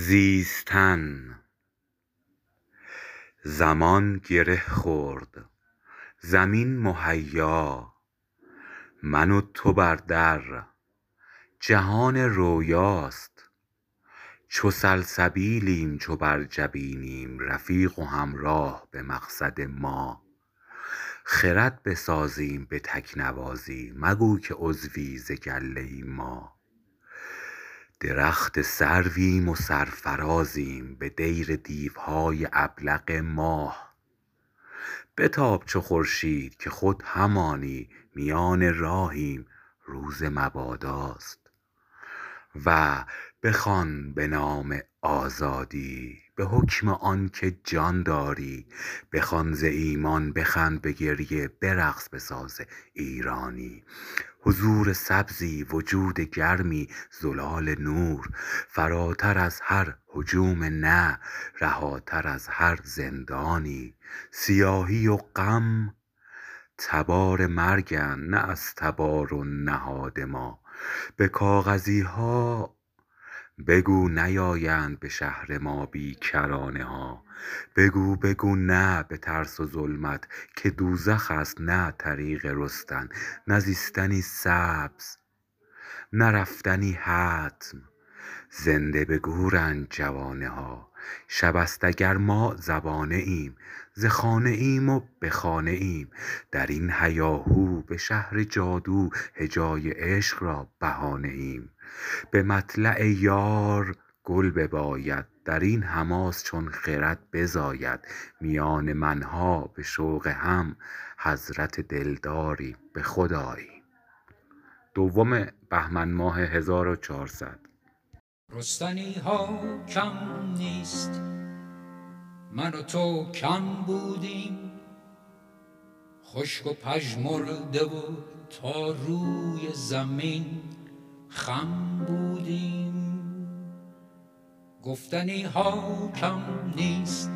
زیستن. زمان گره خورد. زمین مهیا. من و تو بر در. جهان رویاست. چو سلسبیلیم چو بر جبینیم. رفیق و همراه به مقصد ما. خرد بسازیم به تکنوازی مگو که عضوی ز گله ما. درخت سرویم و سرفرازیم به دیر دیوهای ابلق ماه. بتاب چو خورشید که خود همانی میان راهیم روز مباداست. و بخوان به نام آزادی به حکم آن که جان داری. بخوان ز ایمان بخند به گریه برقص به ساز ایرانی. حضور سبزی وجود گرمی زلال نور. فراتر از هر هجوم نه رهاتر از هر زندانی. سیاهی و غم تبار مرگند نه از تبار و نهاد ما. به کاغذی ها بگو نیایند به شهر ما بی کرانه ها. بگو بگو نه به ترس و ظلمت که دوزخ است نه طریق رستن نه زیستنی سبز نه رفتنی حتم. زنده به گورند جوانه ها. شب است اگر ما زبانه ایم ز خانه ایم و به خانه ایم. در این هیاهو به شهر جادو هجای عشق را بهانه ایم. به مطلع یار گل بباید در این حماس چون خرد بزاید. میان من ها به شوق هم حضرت دلداری به خود آییم دوم بهمن ماه 1400 رستنی ها کم نیست من و تو کم بودیم. خشک و پژمرده و تا روی زمین خم بودیم. گفتنی ها کم نیست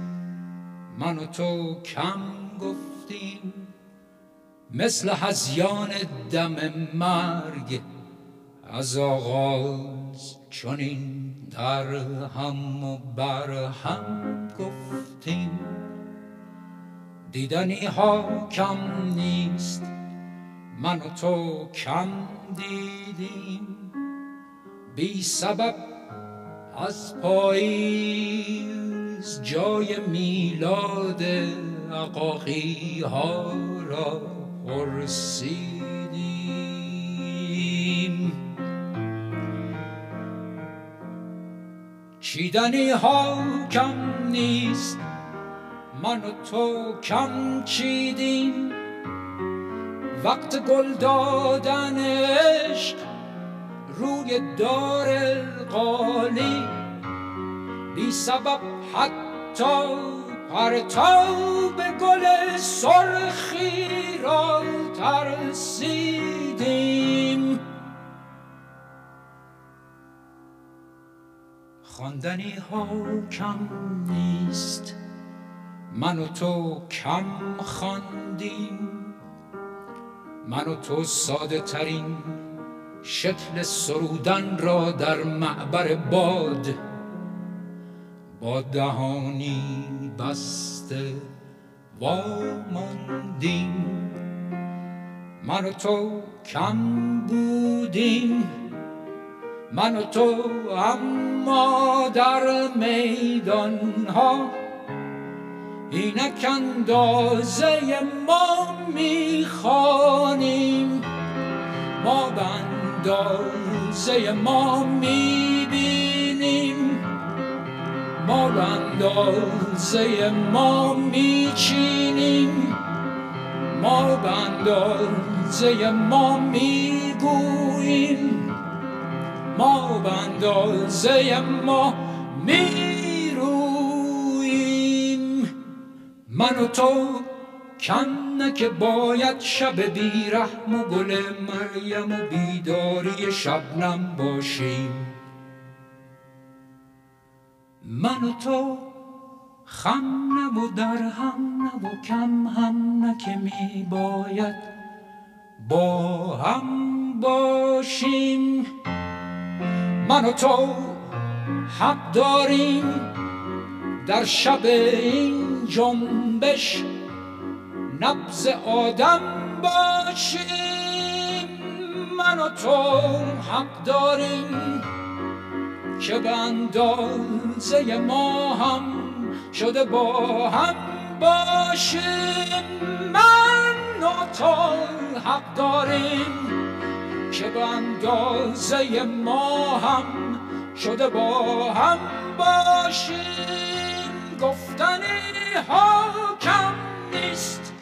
من و تو کم گفتیم. مثل هزیان دم مرگ از آغاز چنین در هم و بر هم گفتیم. دیدنی ها کم نیست من و تو کم دیدیم. بی سبب از پاییز جای میلاد عقاقی ها را پرسیدیم. چیدنی ها کم نیست من و تو کم چیدیم. وقت گل دادن عشق روی دار قالی بی سبب حتی پرتاب گل سرخی را ترسیدیم. خواندنی ها کم نیست. من و تو کم خواندیم. من و تو ساده ترین شکل سرودن را در معبر باد با دهانی بسته واماندیم. من و تو کم بودیم من و تو اما در میدان ها اینک اندازه ما می‌خوانیم. ما به اندازه ما می‌بینیم ما به اندازه ما میچینیم ما به اندازه ما می‌گوییم ما به اندازه ما می‌رویم من و تو کم که باید شب بیرحم و گل مریم و بیداری شبنم باشیم. من و تو خم نه و در هم نه و کم هم نه می باید با هم باشیم. من و تو حق داریم در شب این جنبش نبز آدم باشیم. من و تو حق داریم که به اندازه ما هم شده با هم باشیم. من و تو حق داریم که به اندازه ما هم شده با هم باشیم. گفتنی ها کم نیست.